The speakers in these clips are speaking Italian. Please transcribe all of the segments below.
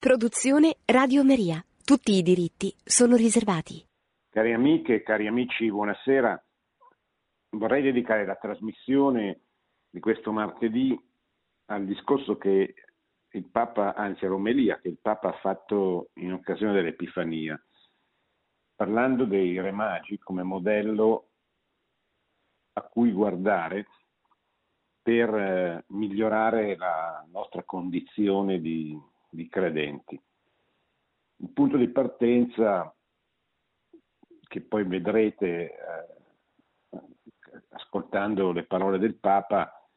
Produzione Radio Maria. Tutti i diritti sono riservati. Cari amiche cari amici, buonasera. Vorrei dedicare la trasmissione di questo martedì al discorso che il Papa, anzi all'omelia che il Papa ha fatto in occasione dell'Epifania, parlando dei Re Magi come modello a cui guardare per eh, migliorare la nostra condizione di di credenti. Il punto di partenza che poi vedrete eh, ascoltando le parole del Papa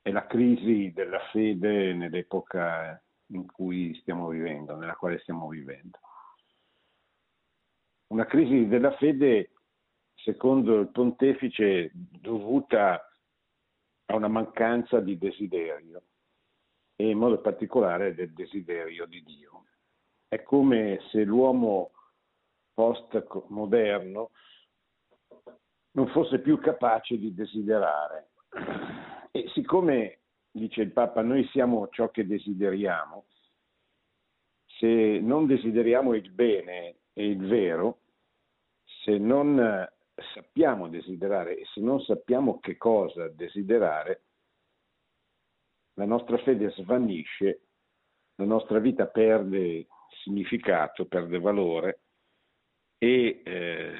è la crisi della fede nell'epoca in cui stiamo vivendo, nella quale stiamo vivendo. Una crisi della fede, secondo il pontefice, dovuta a una mancanza di desiderio e in modo particolare del desiderio di Dio. È come se l'uomo postmoderno non fosse più capace di desiderare. E siccome, dice il Papa, noi siamo ciò che desideriamo, se non desideriamo il bene e il vero, se non sappiamo desiderare e se non sappiamo che cosa desiderare, la nostra fede svanisce, la nostra vita perde significato, perde valore e, eh,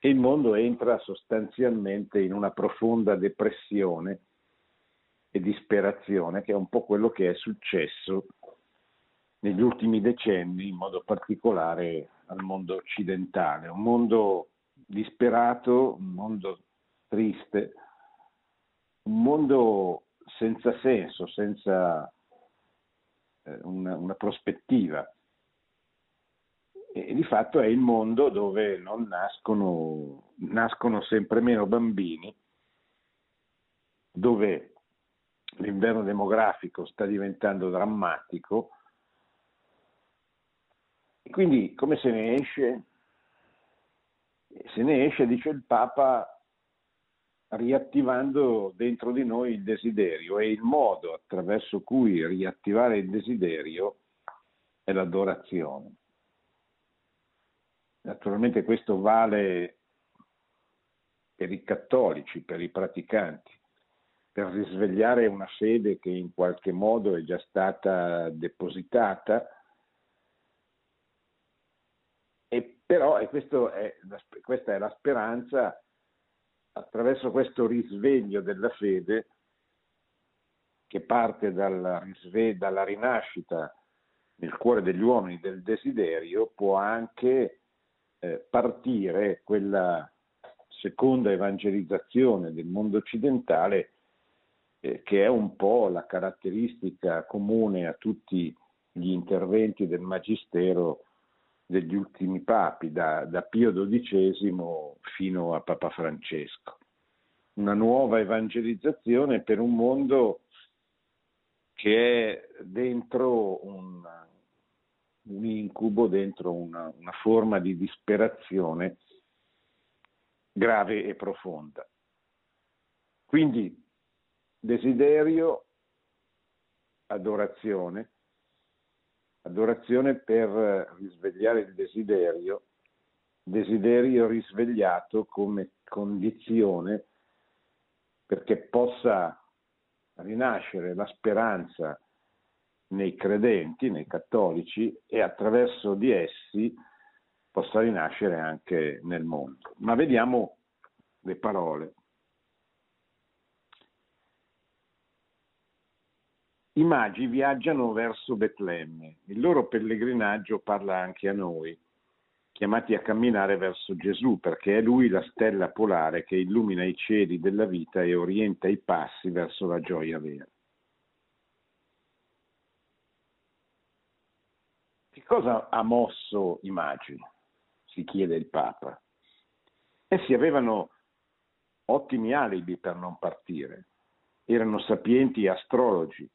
il mondo entra sostanzialmente in una profonda depressione e disperazione, che è un po' quello che è successo negli ultimi decenni, in modo particolare al mondo occidentale, un mondo disperato, un mondo triste, un mondo senza senso, senza eh, una, una, prospettiva. E di fatto è il mondo dove non nascono, nascono sempre meno bambini, dove l'inverno demografico sta diventando drammatico. E quindi come se ne esce? Se ne esce, dice il Papa, riattivando dentro di noi il desiderio e il modo attraverso cui riattivare il desiderio è l'adorazione. Naturalmente questo vale per i cattolici, per i praticanti, per risvegliare una fede che in qualche modo è già stata depositata. E però e è, questa è la speranza attraverso questo risveglio della fede che parte dalla, dalla rinascita nel cuore degli uomini del desiderio, può anche eh, partire quella seconda evangelizzazione del mondo occidentale eh, che è un po' la caratteristica comune a tutti gli interventi del Magistero degli ultimi papi, da, da Pio XII fino a Papa Francesco. Una nuova evangelizzazione per un mondo che è dentro un, un incubo, dentro una, una forma di disperazione grave e profonda. Quindi desiderio, adorazione, adorazione per risvegliare il desiderio, desiderio risvegliato come condizione perché possa rinascere la speranza nei credenti, nei cattolici e attraverso di essi possa rinascere anche nel mondo. Ma vediamo le parole. I magi viaggiano verso Betlemme. Il loro pellegrinaggio parla anche a noi, chiamati a camminare verso Gesù, perché è lui la stella polare che illumina i cieli della vita e orienta i passi verso la gioia vera. Che cosa ha mosso i magi? si chiede il Papa. Essi avevano ottimi alibi per non partire, erano sapienti astrologi,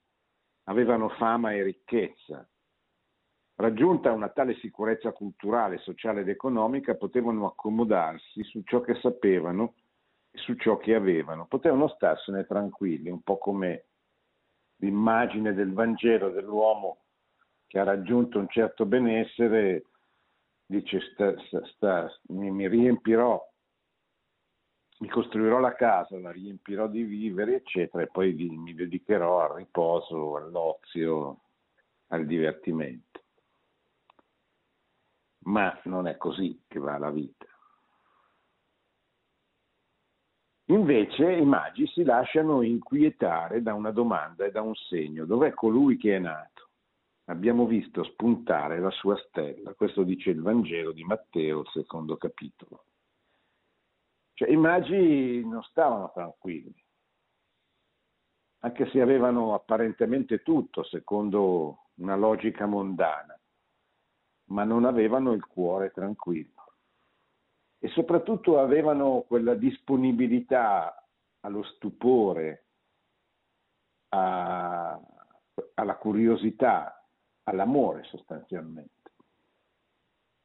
avevano fama e ricchezza. Raggiunta una tale sicurezza culturale, sociale ed economica, potevano accomodarsi su ciò che sapevano e su ciò che avevano, potevano starsene tranquilli, un po' come l'immagine del Vangelo dell'uomo che ha raggiunto un certo benessere dice sta, sta, sta, mi, mi riempirò, mi costruirò la casa, la riempirò di viveri, eccetera, e poi mi dedicherò al riposo, all'ozio, al divertimento. Ma non è così che va la vita. Invece i magi si lasciano inquietare da una domanda e da un segno. Dov'è colui che è nato? Abbiamo visto spuntare la sua stella. Questo dice il Vangelo di Matteo, secondo capitolo. Cioè, i magi non stavano tranquilli, anche se avevano apparentemente tutto, secondo una logica mondana, ma non avevano il cuore tranquillo e soprattutto avevano quella disponibilità allo stupore, a, alla curiosità, all'amore sostanzialmente.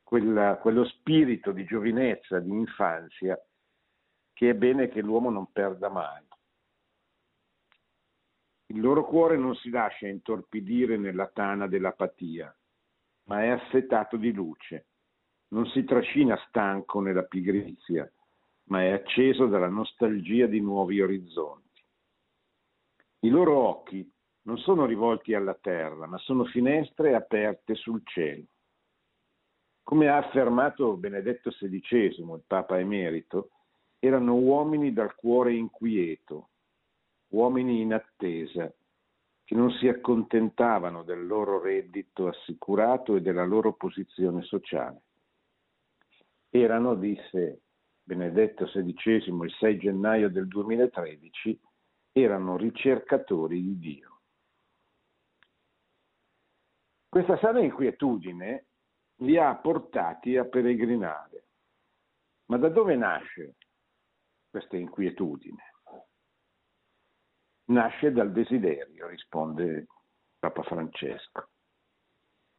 Quella, quello spirito di giovinezza, di infanzia, che è bene che l'uomo non perda mai. Il loro cuore non si lascia intorpidire nella tana dell'apatia, ma è assetato di luce non si trascina stanco nella pigrizia, ma è acceso dalla nostalgia di nuovi orizzonti. I loro occhi non sono rivolti alla terra, ma sono finestre aperte sul cielo. Come ha affermato Benedetto XVI, il Papa emerito, erano uomini dal cuore inquieto, uomini in attesa, che non si accontentavano del loro reddito assicurato e della loro posizione sociale erano, disse Benedetto XVI il 6 gennaio del 2013, erano ricercatori di Dio. Questa sana inquietudine li ha portati a peregrinare. Ma da dove nasce questa inquietudine? Nasce dal desiderio, risponde Papa Francesco.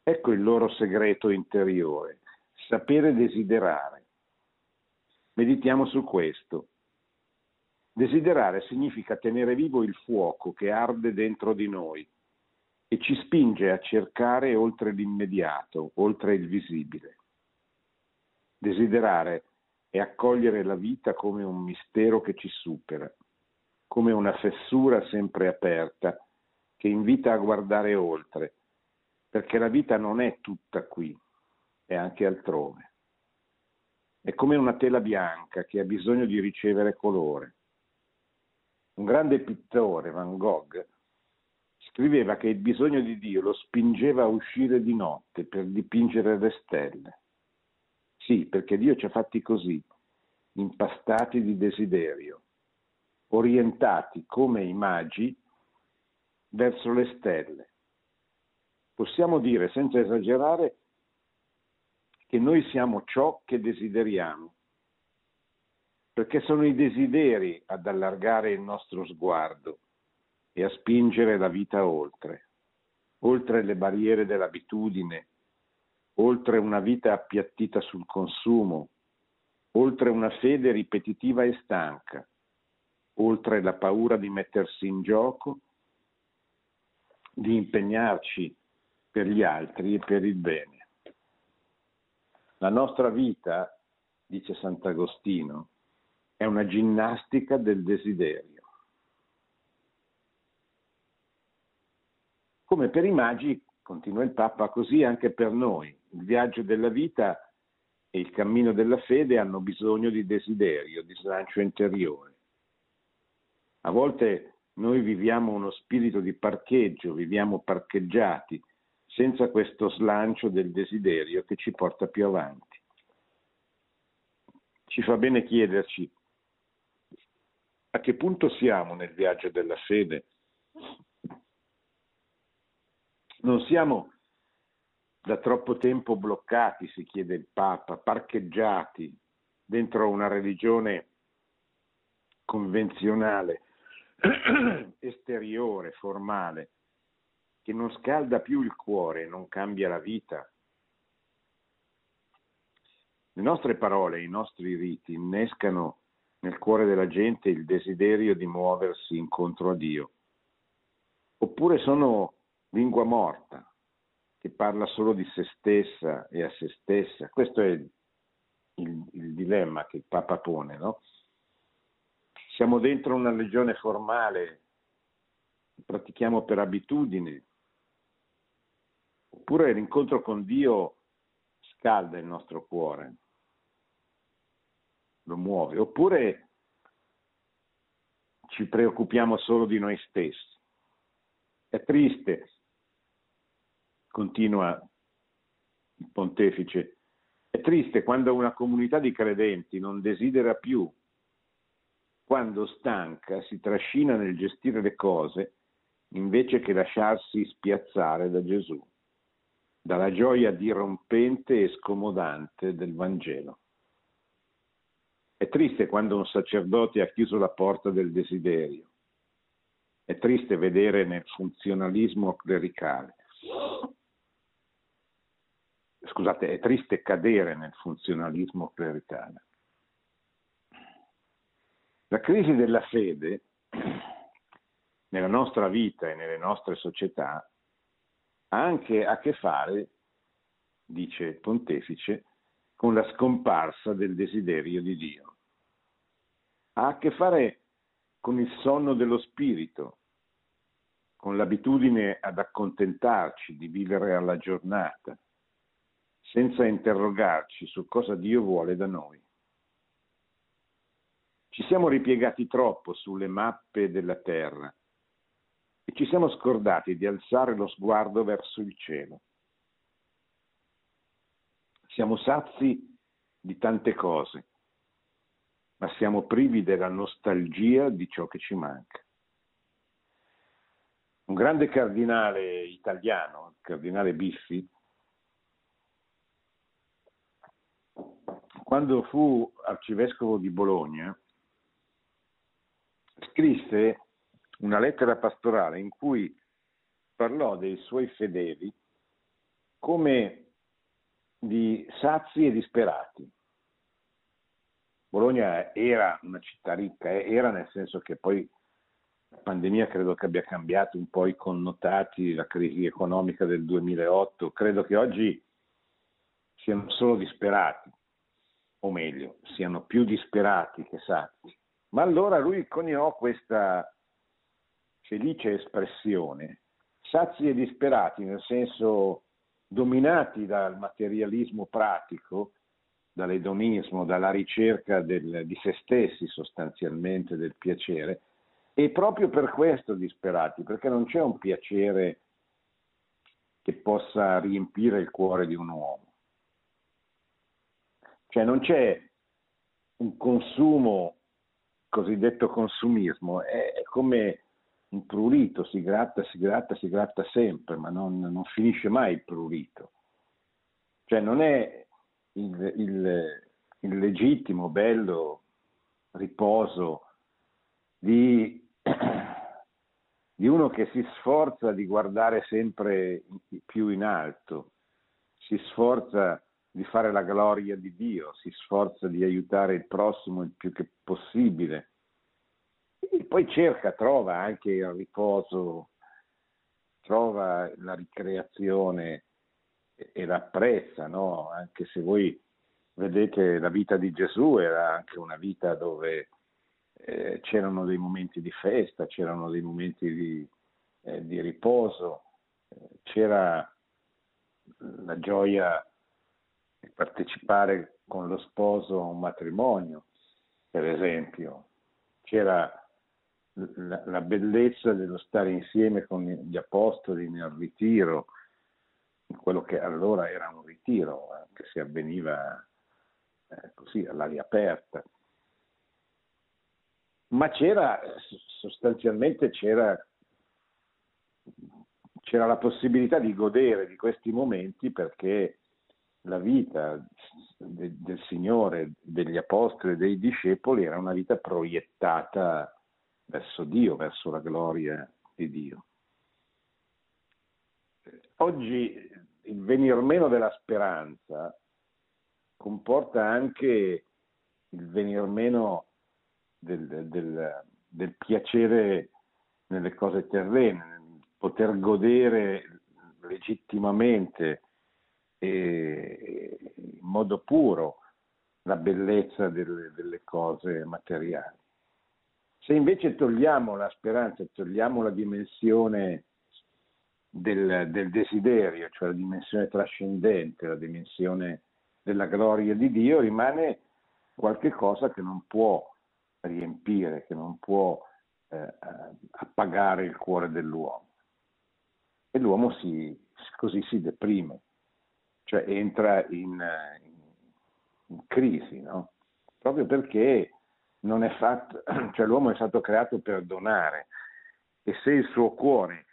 Ecco il loro segreto interiore sapere desiderare. Meditiamo su questo. Desiderare significa tenere vivo il fuoco che arde dentro di noi e ci spinge a cercare oltre l'immediato, oltre il visibile. Desiderare è accogliere la vita come un mistero che ci supera, come una fessura sempre aperta che invita a guardare oltre, perché la vita non è tutta qui, e anche altrove. È come una tela bianca che ha bisogno di ricevere colore. Un grande pittore, Van Gogh, scriveva che il bisogno di Dio lo spingeva a uscire di notte per dipingere le stelle. Sì, perché Dio ci ha fatti così, impastati di desiderio, orientati come i magi verso le stelle. Possiamo dire senza esagerare che noi siamo ciò che desideriamo, perché sono i desideri ad allargare il nostro sguardo e a spingere la vita oltre, oltre le barriere dell'abitudine, oltre una vita appiattita sul consumo, oltre una fede ripetitiva e stanca, oltre la paura di mettersi in gioco, di impegnarci per gli altri e per il bene. La nostra vita, dice Sant'Agostino, è una ginnastica del desiderio. Come per i magi, continua il Papa, così anche per noi. Il viaggio della vita e il cammino della fede hanno bisogno di desiderio, di slancio interiore. A volte noi viviamo uno spirito di parcheggio, viviamo parcheggiati, senza questo slancio del desiderio che ci porta più avanti. Ci fa bene chiederci a che punto siamo nel viaggio della fede. Non siamo da troppo tempo bloccati, si chiede il Papa, parcheggiati dentro una religione convenzionale, esteriore, formale, che non scalda più il cuore, non cambia la vita. Le nostre parole, i nostri riti innescano nel cuore della gente il desiderio di muoversi incontro a Dio, oppure sono lingua morta, che parla solo di se stessa e a se stessa. Questo è il, il, il dilemma che il Papa pone, no? Siamo dentro una legione formale, pratichiamo per abitudine, oppure l'incontro con Dio scalda il nostro cuore, lo muove, oppure ci preoccupiamo solo di noi stessi. È triste, continua il pontefice, è triste quando una comunità di credenti non desidera più, quando stanca si trascina nel gestire le cose invece che lasciarsi spiazzare da Gesù, dalla gioia dirompente e scomodante del Vangelo. È triste quando un sacerdote ha chiuso la porta del desiderio. È triste vedere nel funzionalismo clericale. Scusate, è triste cadere nel funzionalismo clericale. La crisi della fede nella nostra vita e nelle nostre società ha anche a che fare, dice il pontefice, con la scomparsa del desiderio di Dio. Ha a che fare con il sonno dello spirito, con l'abitudine ad accontentarci di vivere alla giornata, senza interrogarci su cosa Dio vuole da noi. Ci siamo ripiegati troppo sulle mappe della terra e ci siamo scordati di alzare lo sguardo verso il cielo. Siamo sazi di tante cose, ma siamo privi della nostalgia di ciò che ci manca. Un grande cardinale italiano, il cardinale Biffi, quando fu arcivescovo di Bologna, scrisse una lettera pastorale in cui parlò dei suoi fedeli come di sazi e disperati. Bologna era una città ricca, eh, era nel senso che poi la pandemia credo che abbia cambiato un po' i connotati, la crisi economica del 2008, credo che oggi siano solo disperati, o meglio, siano più disperati che sazi. Ma allora lui coniò questa felice espressione, sazi e disperati, nel senso dominati dal materialismo pratico, dall'edonismo, dalla ricerca del, di se stessi sostanzialmente, del piacere, e proprio per questo disperati, perché non c'è un piacere che possa riempire il cuore di un uomo. Cioè non c'è un consumo, cosiddetto consumismo, è come un prurito, si gratta, si gratta, si gratta sempre, ma non, non finisce mai il prurito. Cioè non è il, il, il legittimo, bello riposo di, di uno che si sforza di guardare sempre più in alto, si sforza di fare la gloria di Dio, si sforza di aiutare il prossimo il più che possibile e poi cerca, trova anche il riposo, trova la ricreazione e l'apprezza, no? anche se voi vedete la vita di Gesù era anche una vita dove eh, c'erano dei momenti di festa, c'erano dei momenti di, eh, di riposo, eh, c'era la gioia partecipare con lo sposo a un matrimonio, per esempio, c'era la, bellezza dello stare insieme con gli apostoli nel ritiro, quello che allora era un ritiro, anche se avveniva eh, così all'aria aperta. Ma c'era, sostanzialmente c'era, c'era la possibilità di godere di questi momenti perché la vita de, del Signore, degli apostoli e dei discepoli era una vita proiettata verso Dio, verso la gloria di Dio. Oggi il venir meno della speranza comporta anche il venir meno del, del, del piacere nelle cose terrene, poter godere legittimamente e in modo puro la bellezza delle, delle cose materiali. Se invece togliamo la speranza, togliamo la dimensione del, del, desiderio, cioè la dimensione trascendente, la dimensione della gloria di Dio, rimane qualche cosa che non può riempire, che non può eh, appagare il cuore dell'uomo. E l'uomo si, così si deprime, cioè entra in, in, in crisi, no? proprio perché è fatto, cioè l'uomo è stato creato per donare e se il suo cuore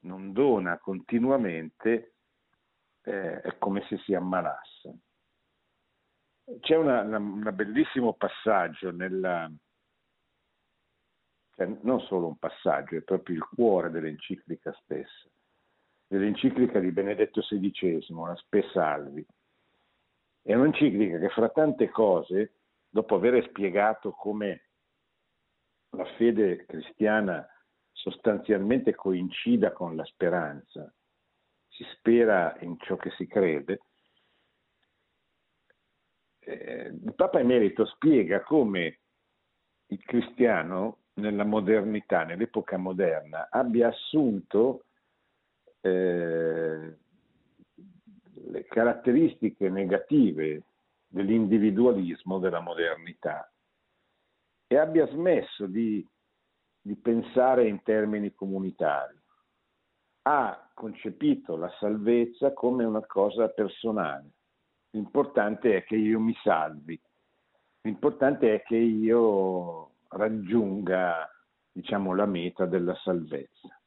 non dona continuamente eh, è come se si ammalasse. C'è un bellissimo passaggio nella, cioè non solo un passaggio, è proprio il cuore dell'enciclica stessa, dell'enciclica di Benedetto XVI, la Spe Salvi. È un'enciclica che fra tante cose, dopo aver spiegato come la fede cristiana sostanzialmente coincida con la speranza, si spera in ciò che si crede, eh, il Papa Emerito spiega come il cristiano nella modernità, nell'epoca moderna, abbia assunto eh, le caratteristiche negative dell'individualismo della modernità e abbia smesso di, di pensare in termini comunitari. Ha concepito la salvezza come una cosa personale. L'importante è che io mi salvi, l'importante è che io raggiunga diciamo, la meta della salvezza.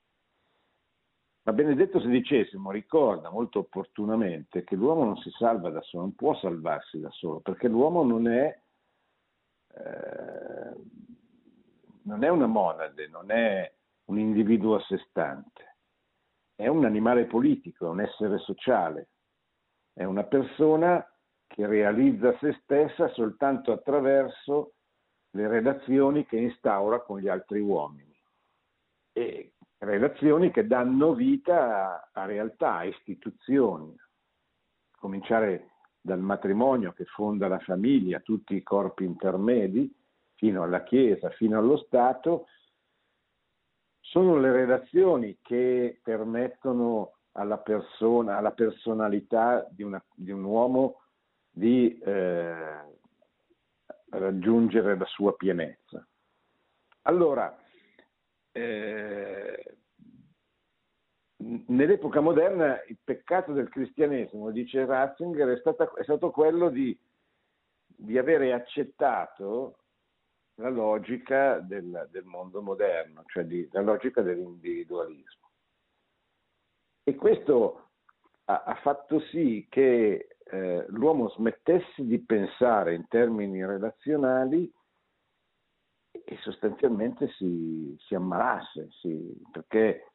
Ma Benedetto XVI ricorda molto opportunamente che l'uomo non si salva da solo, non può salvarsi da solo, perché l'uomo non è, eh, non è una monade, non è un individuo a sé stante, è un animale politico, è un essere sociale, è una persona che realizza se stessa soltanto attraverso le relazioni che instaura con gli altri uomini. E relazioni che danno vita a, a realtà, a istituzioni, cominciare dal matrimonio che fonda la famiglia, tutti i corpi intermedi, fino alla Chiesa, fino allo Stato, sono le relazioni che permettono alla persona, alla personalità di, una, di un uomo di eh, raggiungere la sua pienezza. Allora, eh, nell'epoca moderna il peccato del cristianesimo, dice Ratzinger, è, stata, è stato quello di, di, avere accettato la logica del, del mondo moderno, cioè di, la logica dell'individualismo. E questo ha, ha fatto sì che eh, l'uomo smettesse di pensare in termini relazionali e sostanzialmente si, si ammalasse, si, perché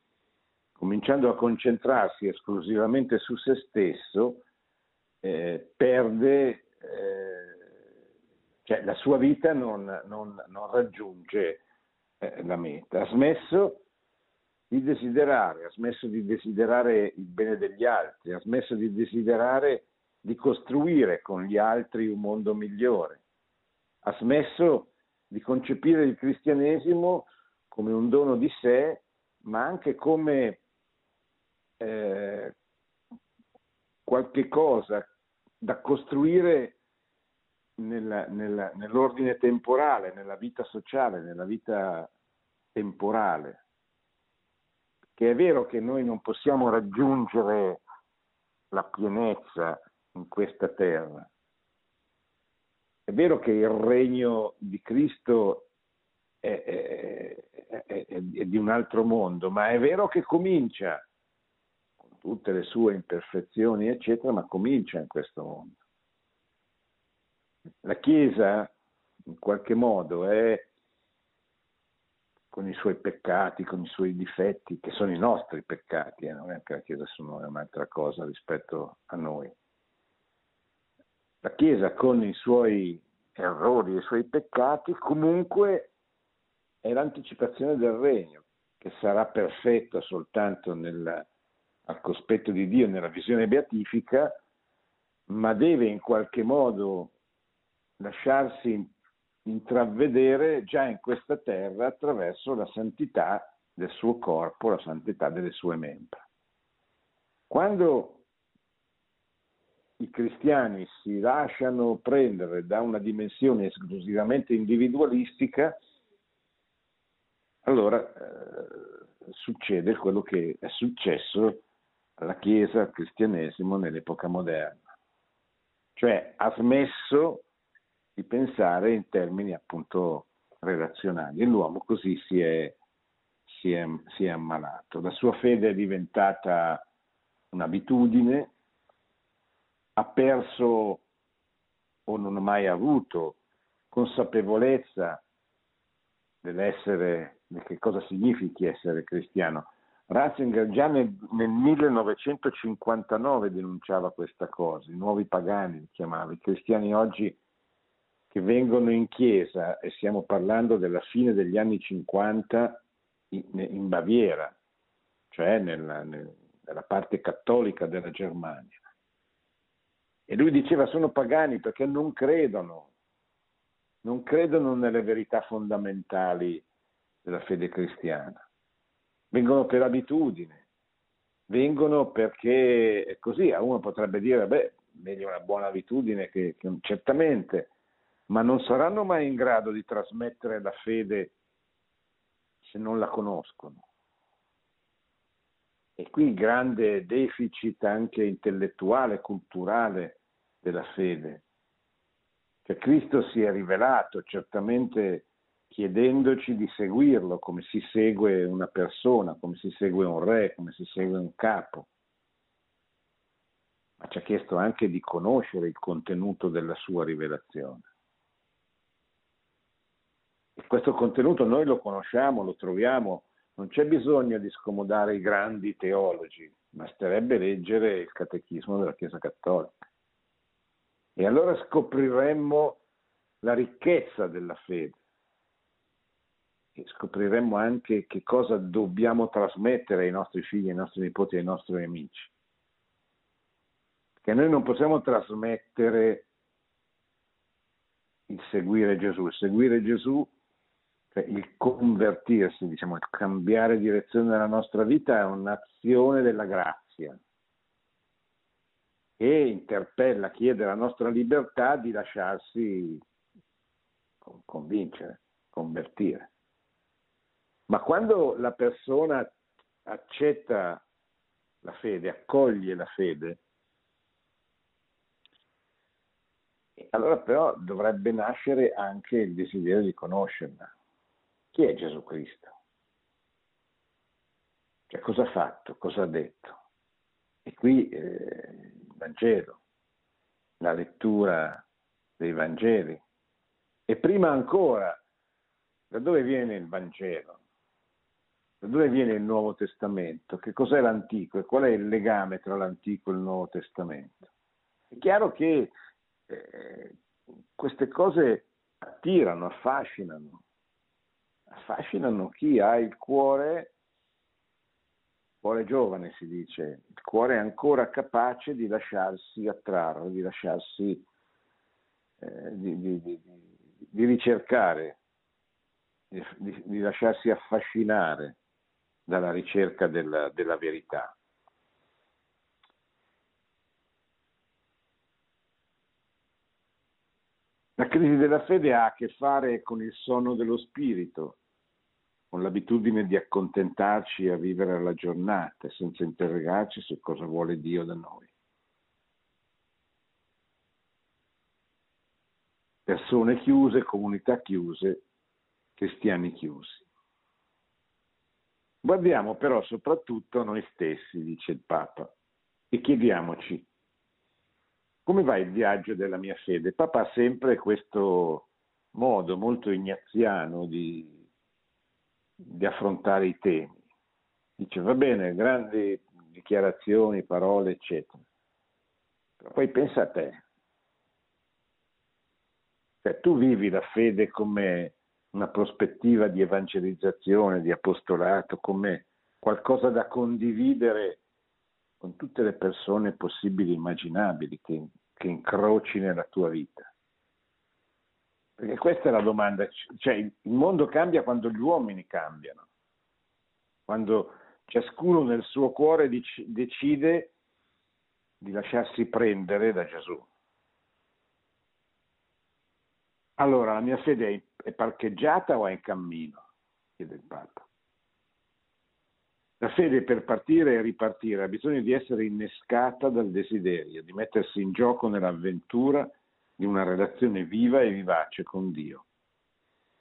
cominciando a concentrarsi esclusivamente su se stesso, eh, perde, eh, cioè la sua vita non, non, non raggiunge eh, la meta. Ha smesso di desiderare, ha smesso di desiderare il bene degli altri, ha smesso di desiderare di costruire con gli altri un mondo migliore. Ha smesso di concepire il cristianesimo come un dono di sé, ma anche come eh, qualche cosa da costruire nella, nella, nell'ordine temporale, nella vita sociale, nella vita temporale. Che è vero che noi non possiamo raggiungere la pienezza in questa terra. È vero che il regno di Cristo è, è, è, è, di un altro mondo, ma è vero che comincia, con tutte le sue imperfezioni, eccetera, ma comincia in questo mondo. La Chiesa, in qualche modo, è con i suoi peccati, con i suoi difetti, che sono i nostri peccati, eh, non è che la Chiesa sono un'altra cosa rispetto a noi la Chiesa con i suoi errori i suoi peccati comunque è l'anticipazione del regno che sarà perfetto soltanto nella al cospetto di Dio nella visione beatifica, ma deve in qualche modo lasciarsi intravedere già in questa terra attraverso la santità del suo corpo, la santità delle sue membra. Quando i cristiani si lasciano prendere da una dimensione esclusivamente individualistica, allora eh, succede quello che è successo alla Chiesa, al cristianesimo nell'epoca moderna. Cioè ha smesso di pensare in termini appunto relazionali e l'uomo così si è, si è, si è ammalato. La sua fede è diventata un'abitudine, ha perso o non ha mai avuto consapevolezza dell'essere, di che cosa significhi essere cristiano. Ratzinger già nel, nel, 1959 denunciava questa cosa, i nuovi pagani li chiamava, i cristiani oggi che vengono in chiesa, e stiamo parlando della fine degli anni 50 in, in Baviera, cioè nella, nella parte cattolica della Germania. E lui diceva sono pagani perché non credono, non credono nelle verità fondamentali della fede cristiana. Vengono per abitudine, vengono perché così a uno potrebbe dire, beh, meglio una buona abitudine che, che certamente, ma non saranno mai in grado di trasmettere la fede se non la conoscono. E qui il grande deficit anche intellettuale, culturale della fede. Che Cristo si è rivelato certamente chiedendoci di seguirlo come si segue una persona, come si segue un re, come si segue un capo, ma ci ha chiesto anche di conoscere il contenuto della sua rivelazione. E questo contenuto noi lo conosciamo, lo troviamo, non c'è bisogno di scomodare i grandi teologi, basterebbe leggere il catechismo della Chiesa Cattolica. E allora scopriremmo la ricchezza della fede. E scopriremmo anche che cosa dobbiamo trasmettere ai nostri figli, ai nostri nipoti, ai nostri amici. Che noi non possiamo trasmettere il seguire Gesù, il seguire Gesù, cioè il convertirsi, diciamo, il cambiare direzione della nostra vita è un'azione della grazia e interpella, chiede la nostra libertà di lasciarsi convincere, convertire. Ma quando la persona accetta la fede, accoglie la fede, allora però dovrebbe nascere anche il desiderio di conoscerla. Chi è Gesù Cristo? Cioè cosa ha fatto, cosa ha detto? E qui eh, Vangelo, la lettura dei Vangeli. E prima ancora, da dove viene il Vangelo? Da dove viene il Nuovo Testamento? Che cos'è l'Antico e qual è il legame tra l'Antico e il Nuovo Testamento? È chiaro che eh, queste cose attirano, affascinano, affascinano chi ha il cuore cuore giovane si dice, il cuore ancora capace di lasciarsi attrarre, di lasciarsi, eh, di, di, di, di, ricercare, di, lasciarsi affascinare dalla ricerca della, della verità. La crisi della fede ha a che fare con il sonno dello spirito, con l'abitudine di accontentarci a vivere la giornata senza interrogarci su cosa vuole Dio da noi. Persone chiuse, comunità chiuse, cristiani chiusi. Guardiamo però soprattutto noi stessi, dice il Papa, e chiediamoci come va il viaggio della mia fede. Papa ha sempre questo modo molto ignaziano di di affrontare i temi. Dice va bene, grandi dichiarazioni, parole, eccetera. Però poi pensa a te. Cioè, tu vivi la fede come una prospettiva di evangelizzazione, di apostolato, come qualcosa da condividere con tutte le persone possibili e immaginabili che, che incroci nella tua vita? Perché questa è la domanda, cioè il mondo cambia quando gli uomini cambiano, quando ciascuno nel suo cuore decide di lasciarsi prendere da Gesù. Allora, la mia fede è parcheggiata o è in cammino? chiede il Papa. La fede per partire e ripartire ha bisogno di essere innescata dal desiderio, di mettersi in gioco nell'avventura di una relazione viva e vivace con Dio.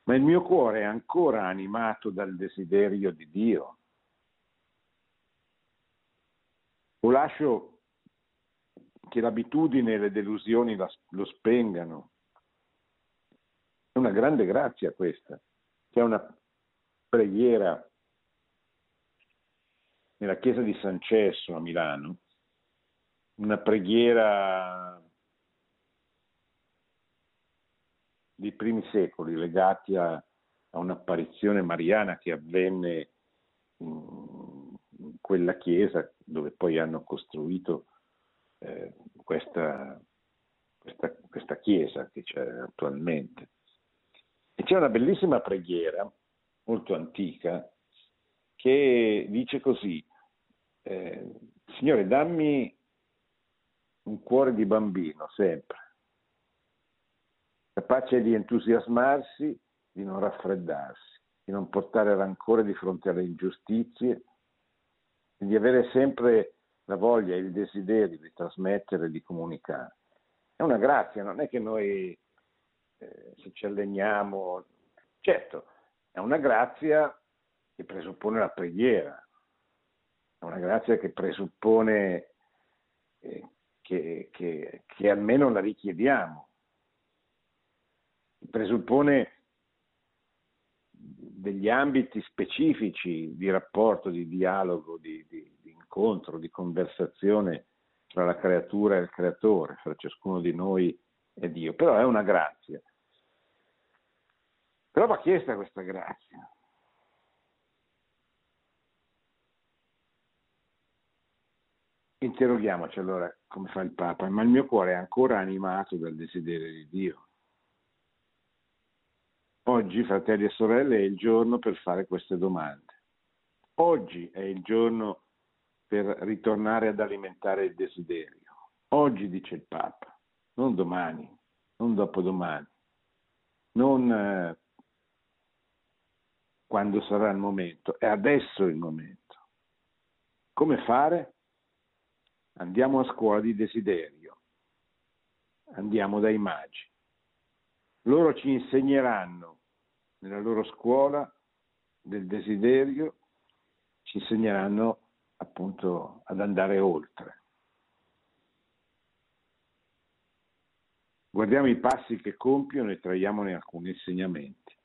Ma il mio cuore è ancora animato dal desiderio di Dio. O lascio che l'abitudine e le delusioni lo spengano. È una grande grazia questa. C'è una preghiera nella chiesa di San Cesso a Milano, una preghiera dei primi secoli legati a, a un'apparizione mariana che avvenne in, quella chiesa dove poi hanno costruito eh, questa, questa, questa chiesa che c'è attualmente. E c'è una bellissima preghiera molto antica che dice così, eh, Signore dammi un cuore di bambino sempre, capace di entusiasmarsi, di non raffreddarsi, di non portare rancore di fronte alle ingiustizie, di avere sempre la voglia e il desiderio di trasmettere, di comunicare. È una grazia, non è che noi eh, se ci alleniamo, certo, è una grazia che presuppone la preghiera, è una grazia che presuppone eh, che, che, che almeno la richiediamo, presuppone degli ambiti specifici di rapporto, di dialogo, di, di, di, incontro, di conversazione tra la creatura e il creatore, fra ciascuno di noi e Dio. Però è una grazia. Però va chiesta questa grazia. Interroghiamoci allora come fa il Papa, ma il mio cuore è ancora animato dal desiderio di Dio. Oggi, fratelli e sorelle, è il giorno per fare queste domande. Oggi è il giorno per ritornare ad alimentare il desiderio. Oggi, dice il Papa, non domani, non dopodomani, non eh, quando sarà il momento, è adesso il momento. Come fare? Andiamo a scuola di desiderio, andiamo dai magi. Loro ci insegneranno nella loro scuola del desiderio, ci insegneranno appunto ad andare oltre. Guardiamo i passi che compiono e traiamone alcuni insegnamenti.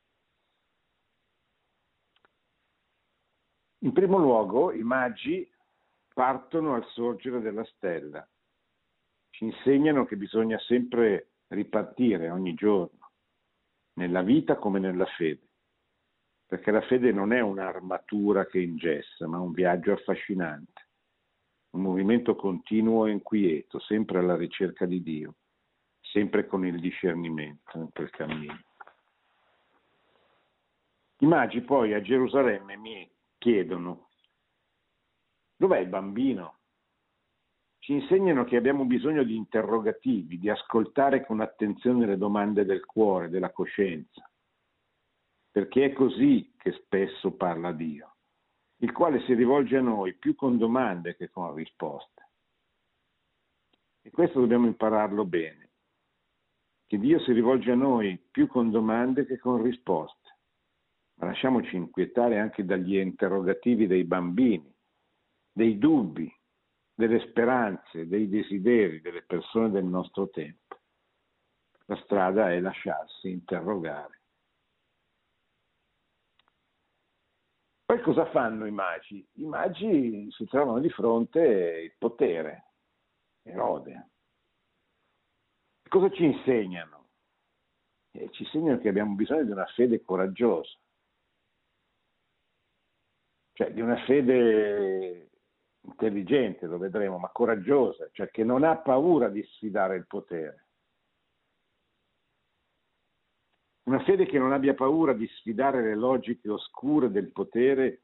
In primo luogo, i magi partono al sorgere della stella. Ci insegnano che bisogna sempre ripartire ogni giorno, nella vita come nella fede, perché la fede non è un'armatura che ingessa, ma un viaggio affascinante, un movimento continuo e inquieto, sempre alla ricerca di Dio, sempre con il discernimento in quel cammino. I magi poi a Gerusalemme mi chiedono, dov'è il bambino? Ci insegnano che abbiamo bisogno di interrogativi, di ascoltare con attenzione le domande del cuore, della coscienza, perché è così che spesso parla Dio, il quale si rivolge a noi più con domande che con risposte. E questo dobbiamo impararlo bene, che Dio si rivolge a noi più con domande che con risposte ma lasciamoci inquietare anche dagli interrogativi dei bambini, dei dubbi, delle speranze, dei desideri delle persone del nostro tempo. La strada è lasciarsi interrogare. Poi cosa fanno i magi? I magi si trovano di fronte il potere, Erode. Cosa ci insegnano? Eh, ci insegnano che abbiamo bisogno di una fede coraggiosa, cioè di una fede intelligente, lo vedremo, ma coraggiosa, cioè che non ha paura di sfidare il potere. Una fede che non abbia paura di sfidare le logiche oscure del potere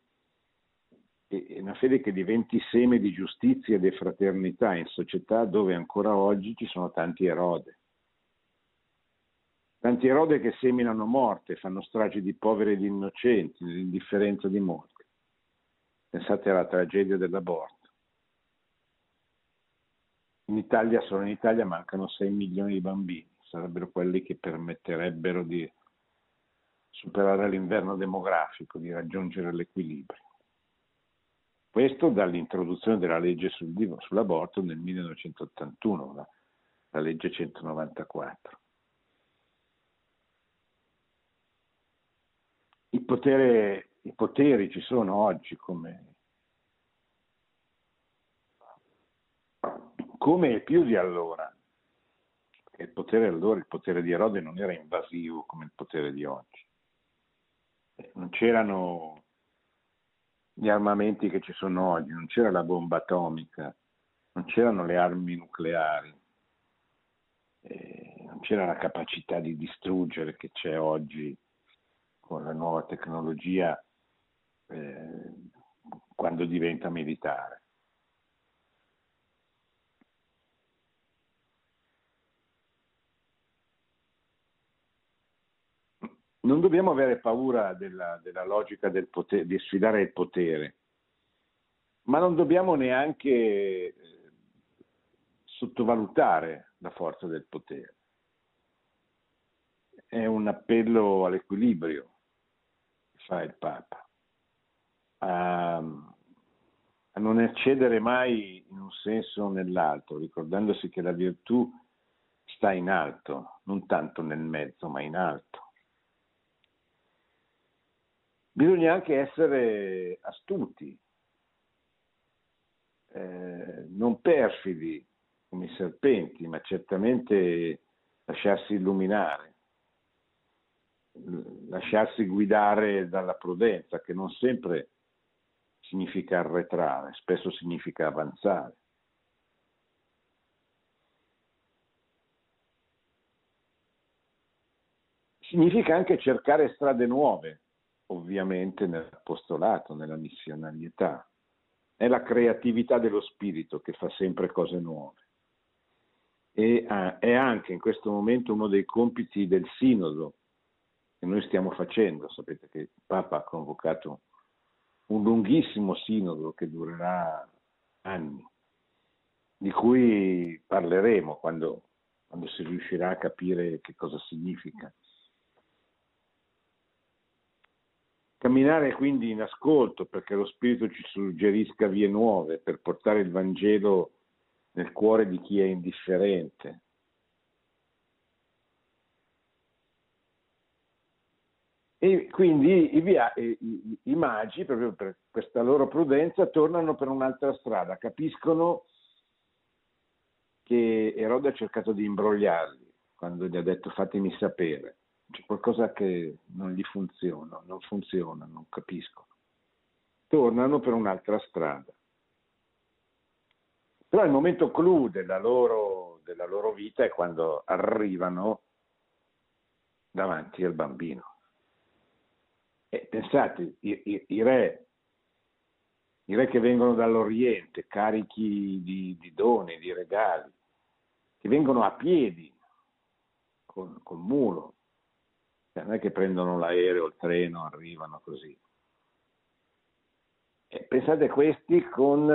e una fede che diventi seme di giustizia e di fraternità in società dove ancora oggi ci sono tanti erode. Tanti erode che seminano morte, fanno stragi di poveri e di innocenti, nell'indifferenza di molti. Pensate alla tragedia dell'aborto. In Italia, solo in Italia, mancano 6 milioni di bambini, sarebbero quelli che permetterebbero di superare l'inverno demografico, di raggiungere l'equilibrio. Questo dall'introduzione della legge sul, sull'aborto nel 1981, la, la legge 194. Il potere, I poteri ci sono oggi come, come più di allora. Il potere allora, il potere di Erode non era invasivo come il potere di oggi. Non c'erano gli armamenti che ci sono oggi, non c'era la bomba atomica, non c'erano le armi nucleari, eh, non c'era la capacità di distruggere che c'è oggi con la nuova tecnologia eh, quando diventa militare. non dobbiamo avere paura della, della logica del potere, di sfidare il potere, ma non dobbiamo neanche eh, sottovalutare la forza del potere. È un appello all'equilibrio che fa il Papa, a, a non eccedere mai in un senso o nell'altro, ricordandosi che la virtù sta in alto, non tanto nel mezzo, ma in alto. Bisogna anche essere astuti, eh, non perfidi come i serpenti, ma certamente lasciarsi illuminare, lasciarsi guidare dalla prudenza, che non sempre significa arretrare, spesso significa avanzare. Significa anche cercare strade nuove, ovviamente nell'apostolato, nella missionarietà. È la creatività dello spirito che fa sempre cose nuove. E uh, è anche in questo momento uno dei compiti del sinodo che noi stiamo facendo. Sapete che il Papa ha convocato un lunghissimo sinodo che durerà anni, di cui parleremo quando, quando si riuscirà a capire che cosa significa. Camminare quindi in ascolto perché lo Spirito ci suggerisca vie nuove per portare il Vangelo nel cuore di chi è indifferente. E quindi i, via- i, i magi, proprio per questa loro prudenza, tornano per un'altra strada, capiscono che Erode ha cercato di imbrogliarli quando gli ha detto fatemi sapere c'è qualcosa che non gli funziona, non funziona, non capiscono. Tornano per un'altra strada. Però il momento clou della loro, della loro vita è quando arrivano davanti al bambino. E pensate, i, i, i, re, i re che vengono dall'Oriente, carichi di, di doni, di regali, che vengono a piedi, col, col mulo, cioè, non è che prendono l'aereo, il treno, arrivano così. E pensate questi con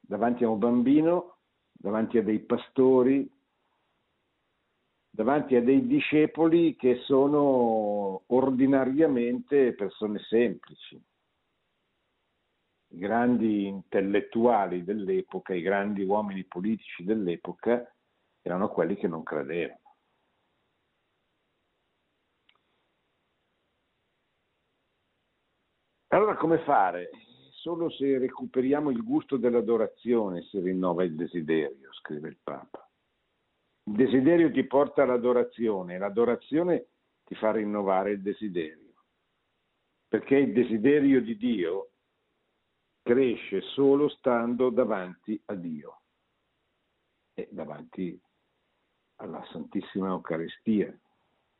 davanti a un bambino, davanti a dei pastori, davanti a dei discepoli che sono ordinariamente persone semplici. I grandi intellettuali dell'epoca, i grandi uomini politici dell'epoca erano quelli che non credevano. Allora come fare? Solo se recuperiamo il gusto dell'adorazione si rinnova il desiderio, scrive il Papa. Il desiderio ti porta all'adorazione, l'adorazione ti fa rinnovare il desiderio. Perché il desiderio di Dio cresce solo stando davanti a Dio e davanti alla Santissima Eucaristia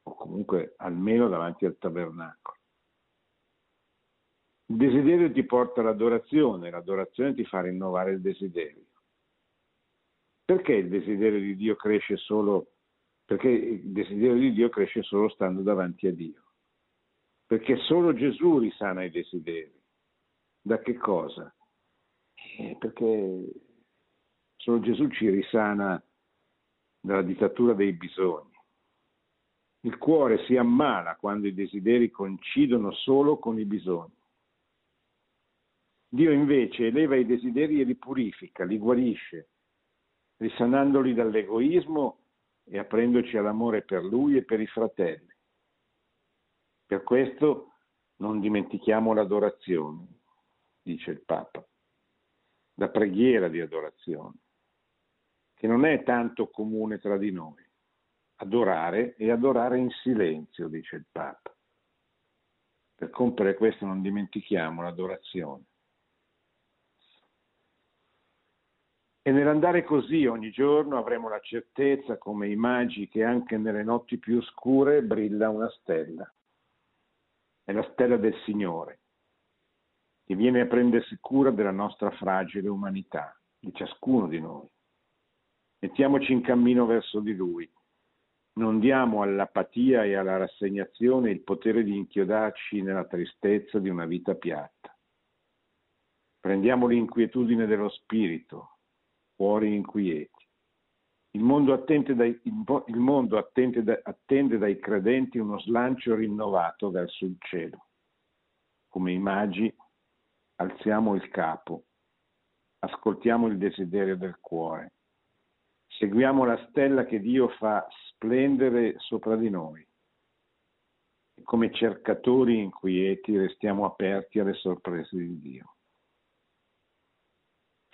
o comunque almeno davanti al tabernacolo. Il desiderio ti porta all'adorazione, l'adorazione ti fa rinnovare il desiderio. Perché il desiderio di Dio cresce solo perché il desiderio di Dio cresce solo stando davanti a Dio? Perché solo Gesù risana i desideri. Da che cosa? Eh, perché solo Gesù ci risana dalla dittatura dei bisogni. Il cuore si ammala quando i desideri coincidono solo con i bisogni. Dio invece eleva i desideri e li purifica, li guarisce, risanandoli dall'egoismo e aprendoci all'amore per Lui e per i fratelli. Per questo non dimentichiamo l'adorazione, dice il Papa, la preghiera di adorazione, che non è tanto comune tra di noi. Adorare e adorare in silenzio, dice il Papa. Per compiere questo non dimentichiamo l'adorazione. E nell'andare così ogni giorno avremo la certezza, come i magi, che anche nelle notti più scure brilla una stella. È la stella del Signore, che viene a prendersi cura della nostra fragile umanità, di ciascuno di noi. Mettiamoci in cammino verso di Lui non diamo all'apatia e alla rassegnazione il potere di inchiodarci nella tristezza di una vita piatta. Prendiamo l'inquietudine dello spirito, cuori inquieti. Il mondo, attende dai, il mondo attende, attende dai credenti uno slancio rinnovato verso il cielo. Come i magi alziamo il capo, ascoltiamo il desiderio del cuore, seguiamo la stella che Dio fa splendere sopra di noi. Come cercatori inquieti restiamo aperti alle sorprese di Dio.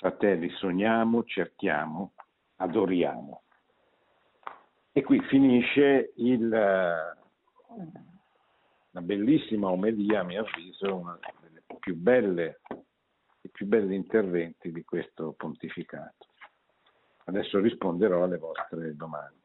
Fratelli, sogniamo, cerchiamo, adoriamo. E qui finisce il, la bellissima omelia, a mio avviso, una delle più belle, i più belli interventi di questo pontificato. Adesso risponderò alle vostre domande.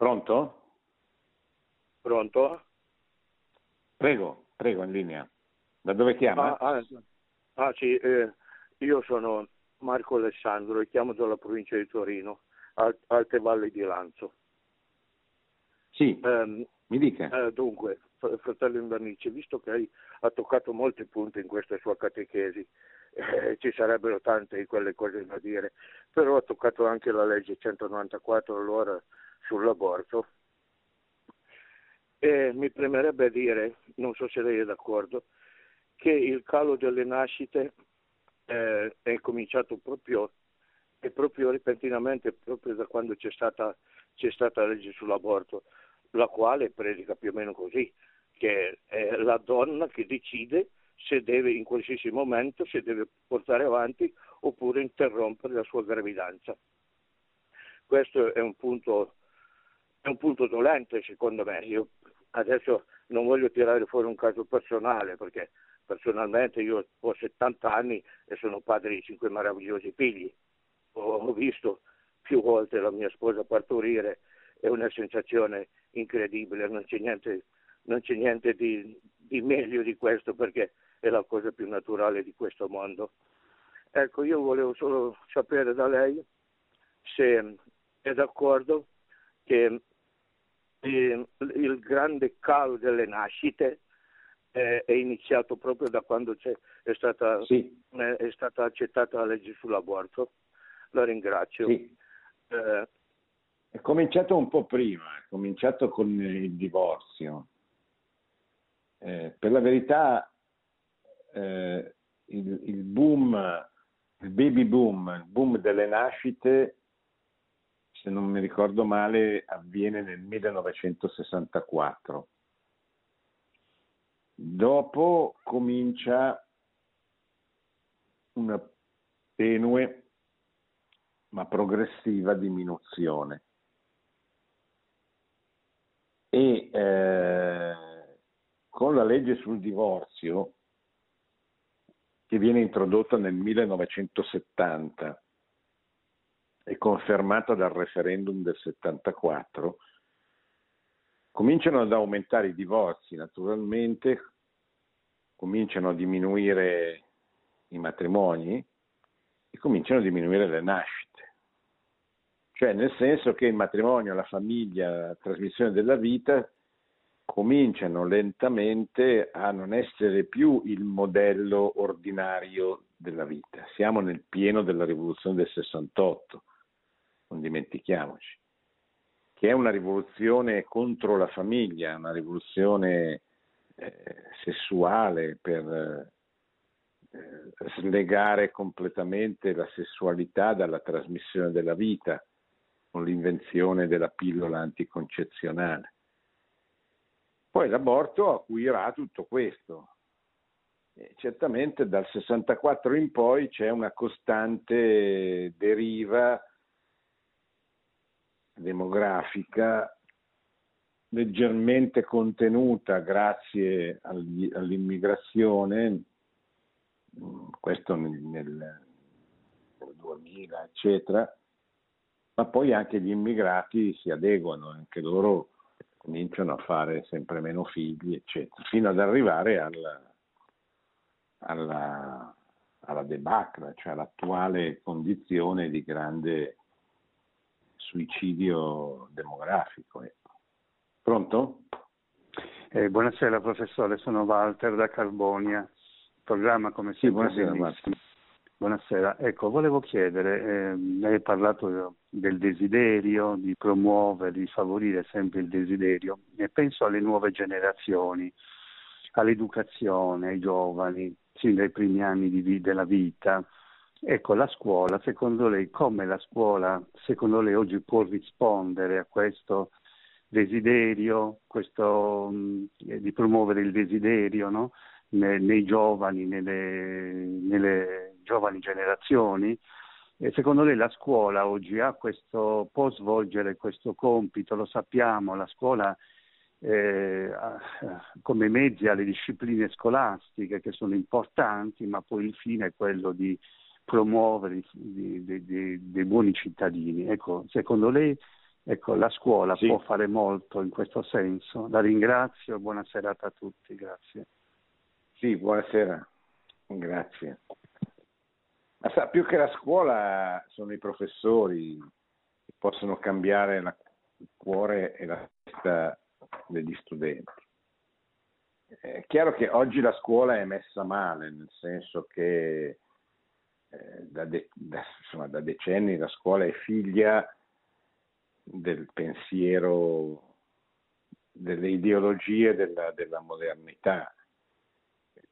Pronto? Pronto? Prego, prego, in linea. Da dove chiama? Ah, ah, ah sì, eh, io sono Marco Alessandro e chiamo dalla provincia di Torino, Alte Valli di Lanzo. Sì, um, mi dica. Eh, dunque, fratello Invernice, visto che lei ha toccato molti punti in questa sua catechesi, eh, ci sarebbero tante di quelle cose da dire, però ha toccato anche la legge 194 allora sull'aborto. E mi premerebbe dire, non so se lei è d'accordo, che il calo delle nascite eh, è cominciato proprio, e proprio repentinamente, proprio da quando c'è stata, c'è stata la legge sull'aborto, la quale predica più o meno così, che è la donna che decide se deve in qualsiasi momento, se deve portare avanti oppure interrompere la sua gravidanza. Questo è un punto è un punto dolente secondo me. Io adesso non voglio tirare fuori un caso personale perché personalmente io ho 70 anni e sono padre di cinque meravigliosi figli. Ho visto più volte la mia sposa partorire, è una sensazione incredibile, non c'è niente, non c'è niente di, di meglio di questo perché è la cosa più naturale di questo mondo. Ecco, io volevo solo sapere da lei se è d'accordo che eh, il grande calo delle nascite eh, è iniziato proprio da quando è stata, sì. eh, è stata, accettata la legge sull'aborto. La ringrazio. Sì. Eh, è cominciato un po' prima, è cominciato con il divorzio. Eh, per la verità eh, il, il boom, il baby boom, il boom delle nascite se non mi ricordo male, avviene nel 1964. Dopo comincia una tenue ma progressiva diminuzione. E eh, con la legge sul divorzio, che viene introdotta nel 1970 e confermata dal referendum del 74, cominciano ad aumentare i divorzi naturalmente, cominciano a diminuire i matrimoni e cominciano a diminuire le nascite. Cioè nel senso che il matrimonio, la famiglia, la trasmissione della vita cominciano lentamente a non essere più il modello ordinario della vita. Siamo nel pieno della rivoluzione del 68, non dimentichiamoci, che è una rivoluzione contro la famiglia, una rivoluzione eh, sessuale per eh, slegare completamente la sessualità dalla trasmissione della vita con l'invenzione della pillola anticoncezionale. Poi l'aborto acuirà tutto questo. E certamente dal 64 in poi c'è una costante deriva demografica leggermente contenuta grazie all'immigrazione, questo nel, nel 2000, eccetera, ma poi anche gli immigrati si adeguano, anche loro cominciano a fare sempre meno figli, eccetera, fino ad arrivare alla, alla, alla debacle, cioè all'attuale condizione di grande suicidio demografico. Ecco. Pronto? Eh, buonasera professore, sono Walter da Carbonia. Programma come sempre sì, buonasera, Buonasera, ecco, volevo chiedere, eh, lei ha parlato del desiderio, di promuovere, di favorire sempre il desiderio e penso alle nuove generazioni, all'educazione, ai giovani, sin dai primi anni di, della vita. Ecco, la scuola, secondo lei, come la scuola, secondo lei, oggi può rispondere a questo desiderio, questo, di promuovere il desiderio no? nei, nei giovani, nelle, nelle giovani generazioni. E secondo lei la scuola oggi questo, può svolgere questo compito? Lo sappiamo, la scuola eh, come mezzi alle discipline scolastiche che sono importanti, ma poi il fine è quello di promuovere dei buoni cittadini. Ecco, secondo lei ecco, la scuola sì. può fare molto in questo senso? La ringrazio, buona serata a tutti, grazie. Sì, buonasera, grazie. Ma sa, più che la scuola sono i professori che possono cambiare la, il cuore e la testa degli studenti. È chiaro che oggi la scuola è messa male, nel senso che da, de, da, insomma, da, decenni la scuola è figlia del pensiero, delle ideologie della, della modernità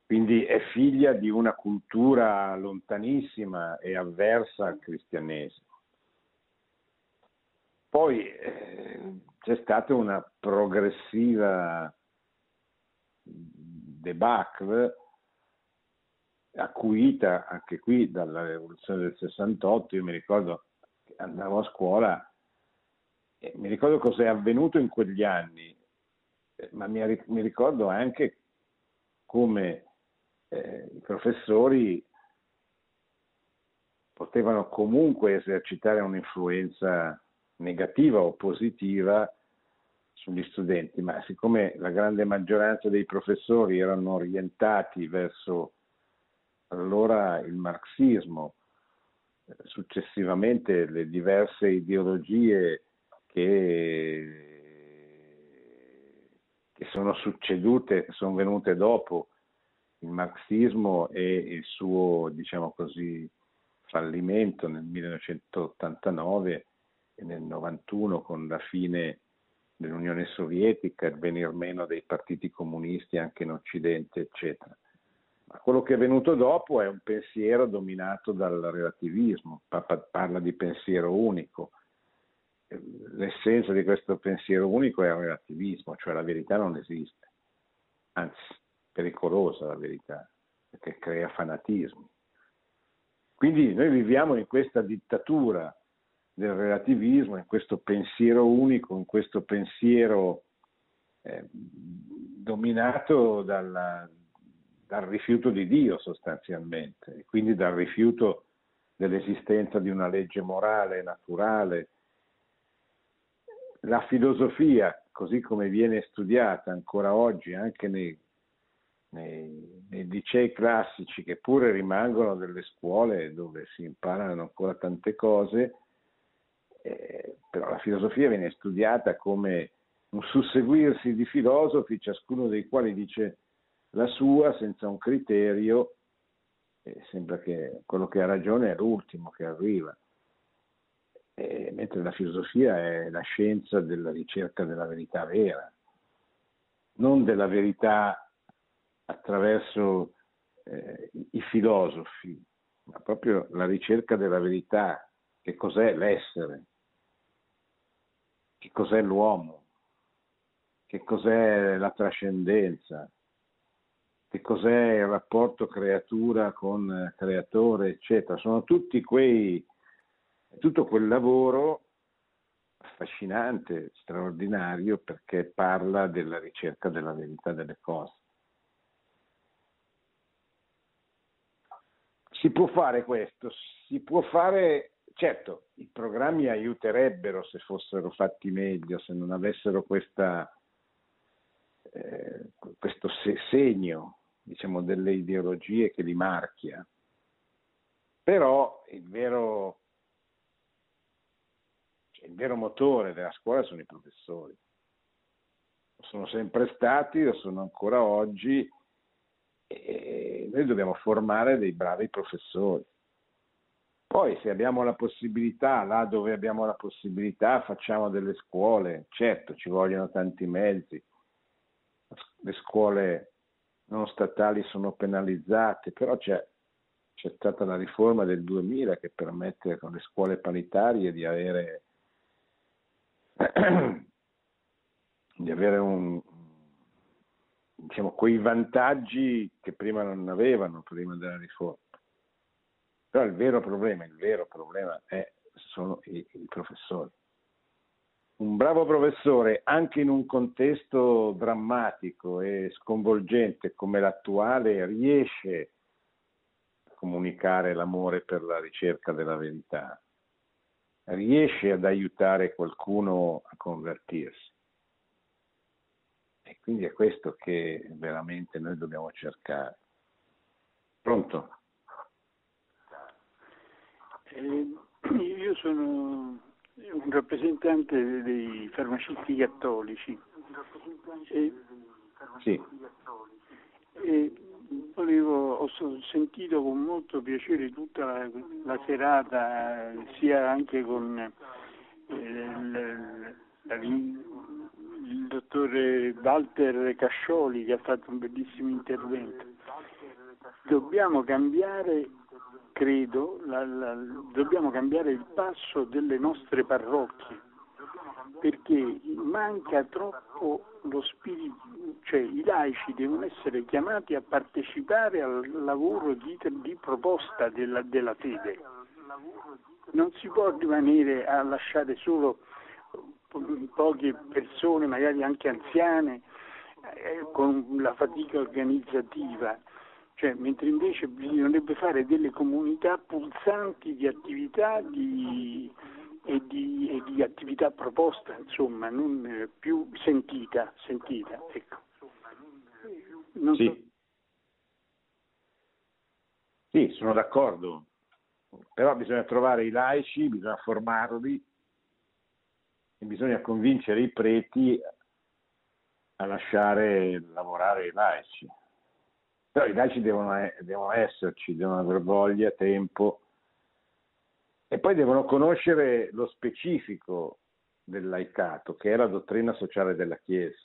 quindi è figlia di una cultura lontanissima e avversa al cristianesimo. Poi eh, c'è stata una progressiva debacle acuita anche qui dalla rivoluzione del 68, io mi ricordo che andavo a scuola e mi ricordo cosa è avvenuto in quegli anni, eh, ma mi, ricordo anche come eh, i professori potevano comunque esercitare un'influenza negativa o positiva sugli studenti, ma siccome la grande maggioranza dei professori erano orientati verso allora il marxismo, successivamente le diverse ideologie che, che sono succedute, sono venute dopo, il marxismo e il suo, diciamo così, fallimento nel 1989 e nel 91 con la fine dell'Unione Sovietica, il venir meno dei partiti comunisti anche in Occidente, eccetera. Ma quello che è venuto dopo è un pensiero dominato dal relativismo, parla di pensiero unico. L'essenza di questo pensiero unico è il relativismo, cioè la verità non esiste. Anzi, pericolosa la verità, perché crea fanatismi. Quindi noi viviamo in questa dittatura del relativismo, in questo pensiero unico, in questo pensiero eh, dominato dalla, dal rifiuto di Dio sostanzialmente, e quindi dal rifiuto dell'esistenza di una legge morale, naturale. La filosofia, così come viene studiata ancora oggi anche nei, nei, nei licei classici, che pure rimangono delle scuole dove si imparano ancora tante cose, eh, però la filosofia viene studiata come un susseguirsi di filosofi, ciascuno dei quali dice la sua senza un criterio, e sembra che quello che ha ragione è l'ultimo che arriva, e, mentre la filosofia è la scienza della ricerca della verità vera, non della verità attraverso eh, i filosofi, ma proprio la ricerca della verità, che cos'è l'essere, che cos'è l'uomo, che cos'è la trascendenza, che cos'è il rapporto creatura con creatore, eccetera. Sono tutti quei, tutto quel lavoro affascinante, straordinario, perché parla della ricerca della verità delle cose. Si può fare questo, si può fare, certo, i programmi aiuterebbero se fossero fatti meglio, se non avessero questa, eh, questo segno diciamo, delle ideologie che li marchia. Però il vero, cioè, il vero motore della scuola sono i professori. Lo sono sempre stati, lo sono ancora oggi e noi dobbiamo formare dei bravi professori. Poi se abbiamo la possibilità, là dove abbiamo la possibilità, facciamo delle scuole, certo ci vogliono tanti mezzi, le scuole non statali sono penalizzate, però c'è, c'è stata la riforma del 2000 che permette con le scuole paritarie di avere, di avere un, diciamo, quei vantaggi che prima non avevano, prima della riforma. Però il vero problema, il vero problema è, sono i, i professori un bravo professore, anche in un contesto drammatico e sconvolgente come l'attuale, riesce a comunicare l'amore per la ricerca della verità, riesce ad aiutare qualcuno a convertirsi. E quindi è questo che veramente noi dobbiamo cercare. Pronto? Eh, io sono un rappresentante dei farmacisti cattolici. E, sì. e volevo, ho sentito con molto piacere tutta la, la serata, sia anche con eh, la, il dottore Walter Cascioli che ha fatto un bellissimo intervento. Dobbiamo cambiare credo, la, la, dobbiamo cambiare il passo delle nostre parrocchie, perché manca troppo lo spirito, cioè i laici devono essere chiamati a partecipare al lavoro di, di proposta della, della fede. Non si può rimanere a lasciare solo poche persone, magari anche anziane, eh, con la fatica organizzativa cioè, mentre invece bisognerebbe fare delle comunità pulsanti di attività di, e, di, e, di, attività proposta, insomma, non eh, più sentita, sentita ecco. sì. So... sì, sono d'accordo, però bisogna trovare i laici, bisogna formarli e bisogna convincere i preti a lasciare lavorare i laici. Però i laici devono, devono esserci, devono avere voglia, tempo e poi devono conoscere lo specifico del laicato, che è la dottrina sociale della Chiesa.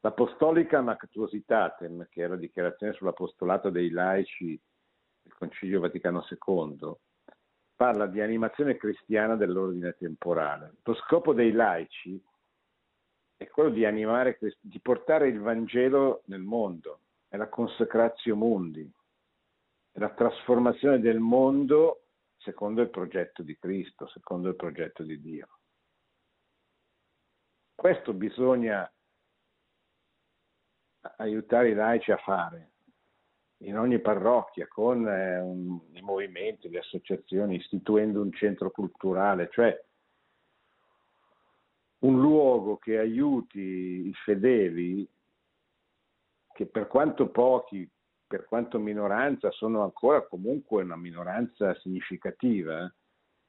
L'Apostolica Mactuositatem, che è la dichiarazione sull'apostolato dei laici del Concilio Vaticano II, parla di animazione cristiana dell'ordine temporale. Lo scopo dei laici è quello di animare, di portare il Vangelo nel mondo, è la consacratio mundi, è la trasformazione del mondo secondo il progetto di Cristo, secondo il progetto di Dio. Questo bisogna aiutare i laici a fare in ogni parrocchia con eh, un, i movimenti, le associazioni, istituendo un centro culturale, cioè un luogo che aiuti i fedeli, che per quanto pochi, per quanto minoranza, sono ancora comunque una minoranza significativa,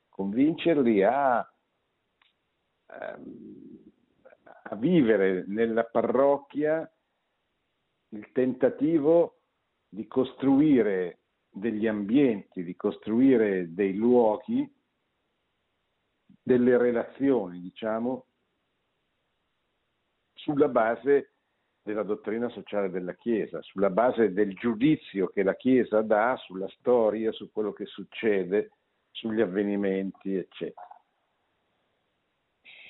convincerli a, ehm, a vivere nella parrocchia il tentativo di costruire degli ambienti, di costruire dei luoghi, delle relazioni, diciamo, sulla base della dottrina sociale della Chiesa, sulla base del giudizio che la Chiesa dà sulla storia, su quello che succede, sugli avvenimenti, eccetera.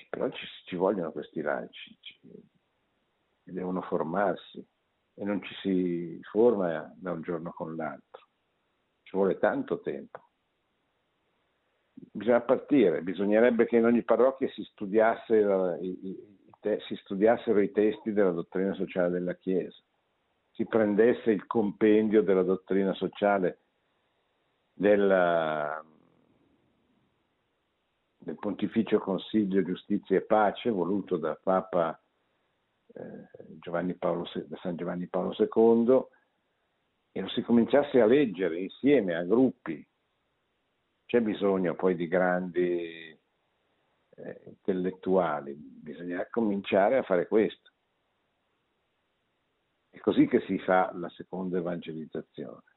Però ci, ci vogliono questi laici, ci, devono formarsi e non ci si forma da un giorno con l'altro, ci vuole tanto tempo. Bisogna partire, bisognerebbe che in ogni parrocchia si, studiasse, si studiassero i testi della dottrina sociale della Chiesa, si prendesse il compendio della dottrina sociale della, del Pontificio Consiglio Giustizia e Pace voluto da Papa eh, Giovanni Paolo, San Giovanni Paolo II e lo si cominciasse a leggere insieme a gruppi. C'è bisogno poi di grandi eh, intellettuali, bisogna cominciare a fare questo. È così che si fa la seconda evangelizzazione.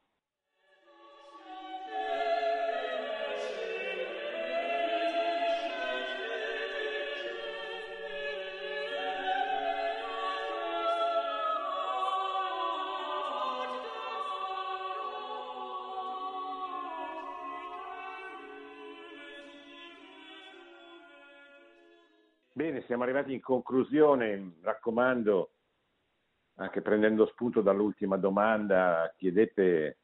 Bene, siamo arrivati in conclusione, raccomando, anche prendendo spunto dall'ultima domanda, chiedete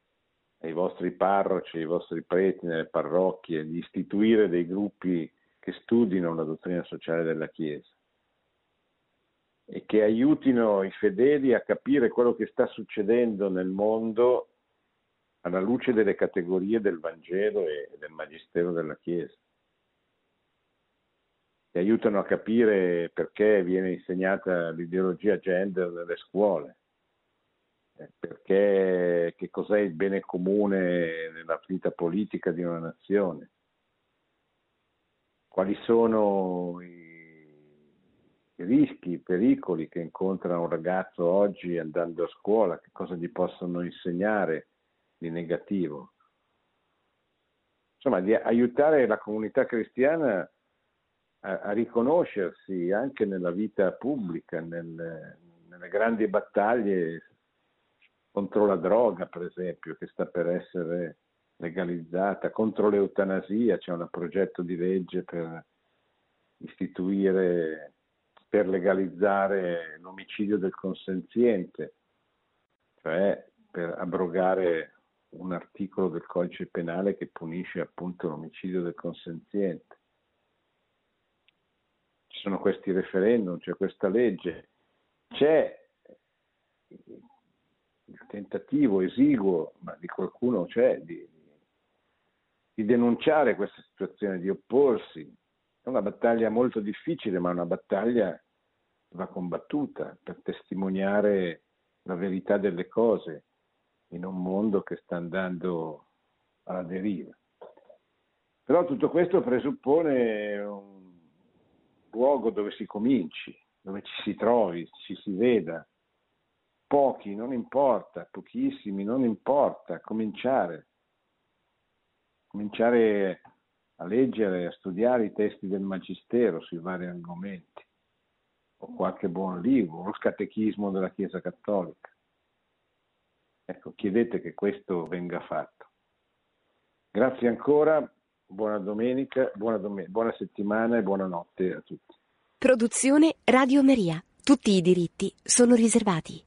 ai vostri parroci, ai vostri preti nelle parrocchie di istituire dei gruppi che studino la dottrina sociale della Chiesa e che aiutino i fedeli a capire quello che sta succedendo nel mondo alla luce delle categorie del Vangelo e del Magistero della Chiesa che aiutano a capire perché viene insegnata l'ideologia gender nelle scuole, eh, perché, che cos'è il bene comune nella vita politica di una nazione, quali sono i, rischi, i pericoli che incontra un ragazzo oggi andando a scuola, che cosa gli possono insegnare di negativo. Insomma, di aiutare la comunità cristiana a, riconoscersi anche nella vita pubblica, nel, nelle grandi battaglie contro la droga, per esempio, che sta per essere legalizzata, contro l'eutanasia, c'è un progetto di legge per istituire, per legalizzare l'omicidio del consenziente, cioè per abrogare un articolo del codice penale che punisce appunto l'omicidio del consenziente ci sono questi referendum, c'è questa legge, c'è il tentativo esiguo, ma di qualcuno c'è, di, di denunciare questa situazione, di opporsi. È una battaglia molto difficile, ma una battaglia che va combattuta per testimoniare la verità delle cose in un mondo che sta andando alla deriva. Però tutto questo presuppone un luogo dove si cominci, dove ci si trovi, ci si veda. Pochi, non importa, pochissimi, non importa, cominciare. Cominciare a leggere, a studiare i testi del Magistero sui vari argomenti, o qualche buon libro, lo scatechismo della Chiesa Cattolica. Ecco, chiedete che questo venga fatto. Grazie ancora buona domenica, buona, domenica, buona settimana e buonanotte a tutti. Produzione Radio Maria. Tutti i diritti sono riservati.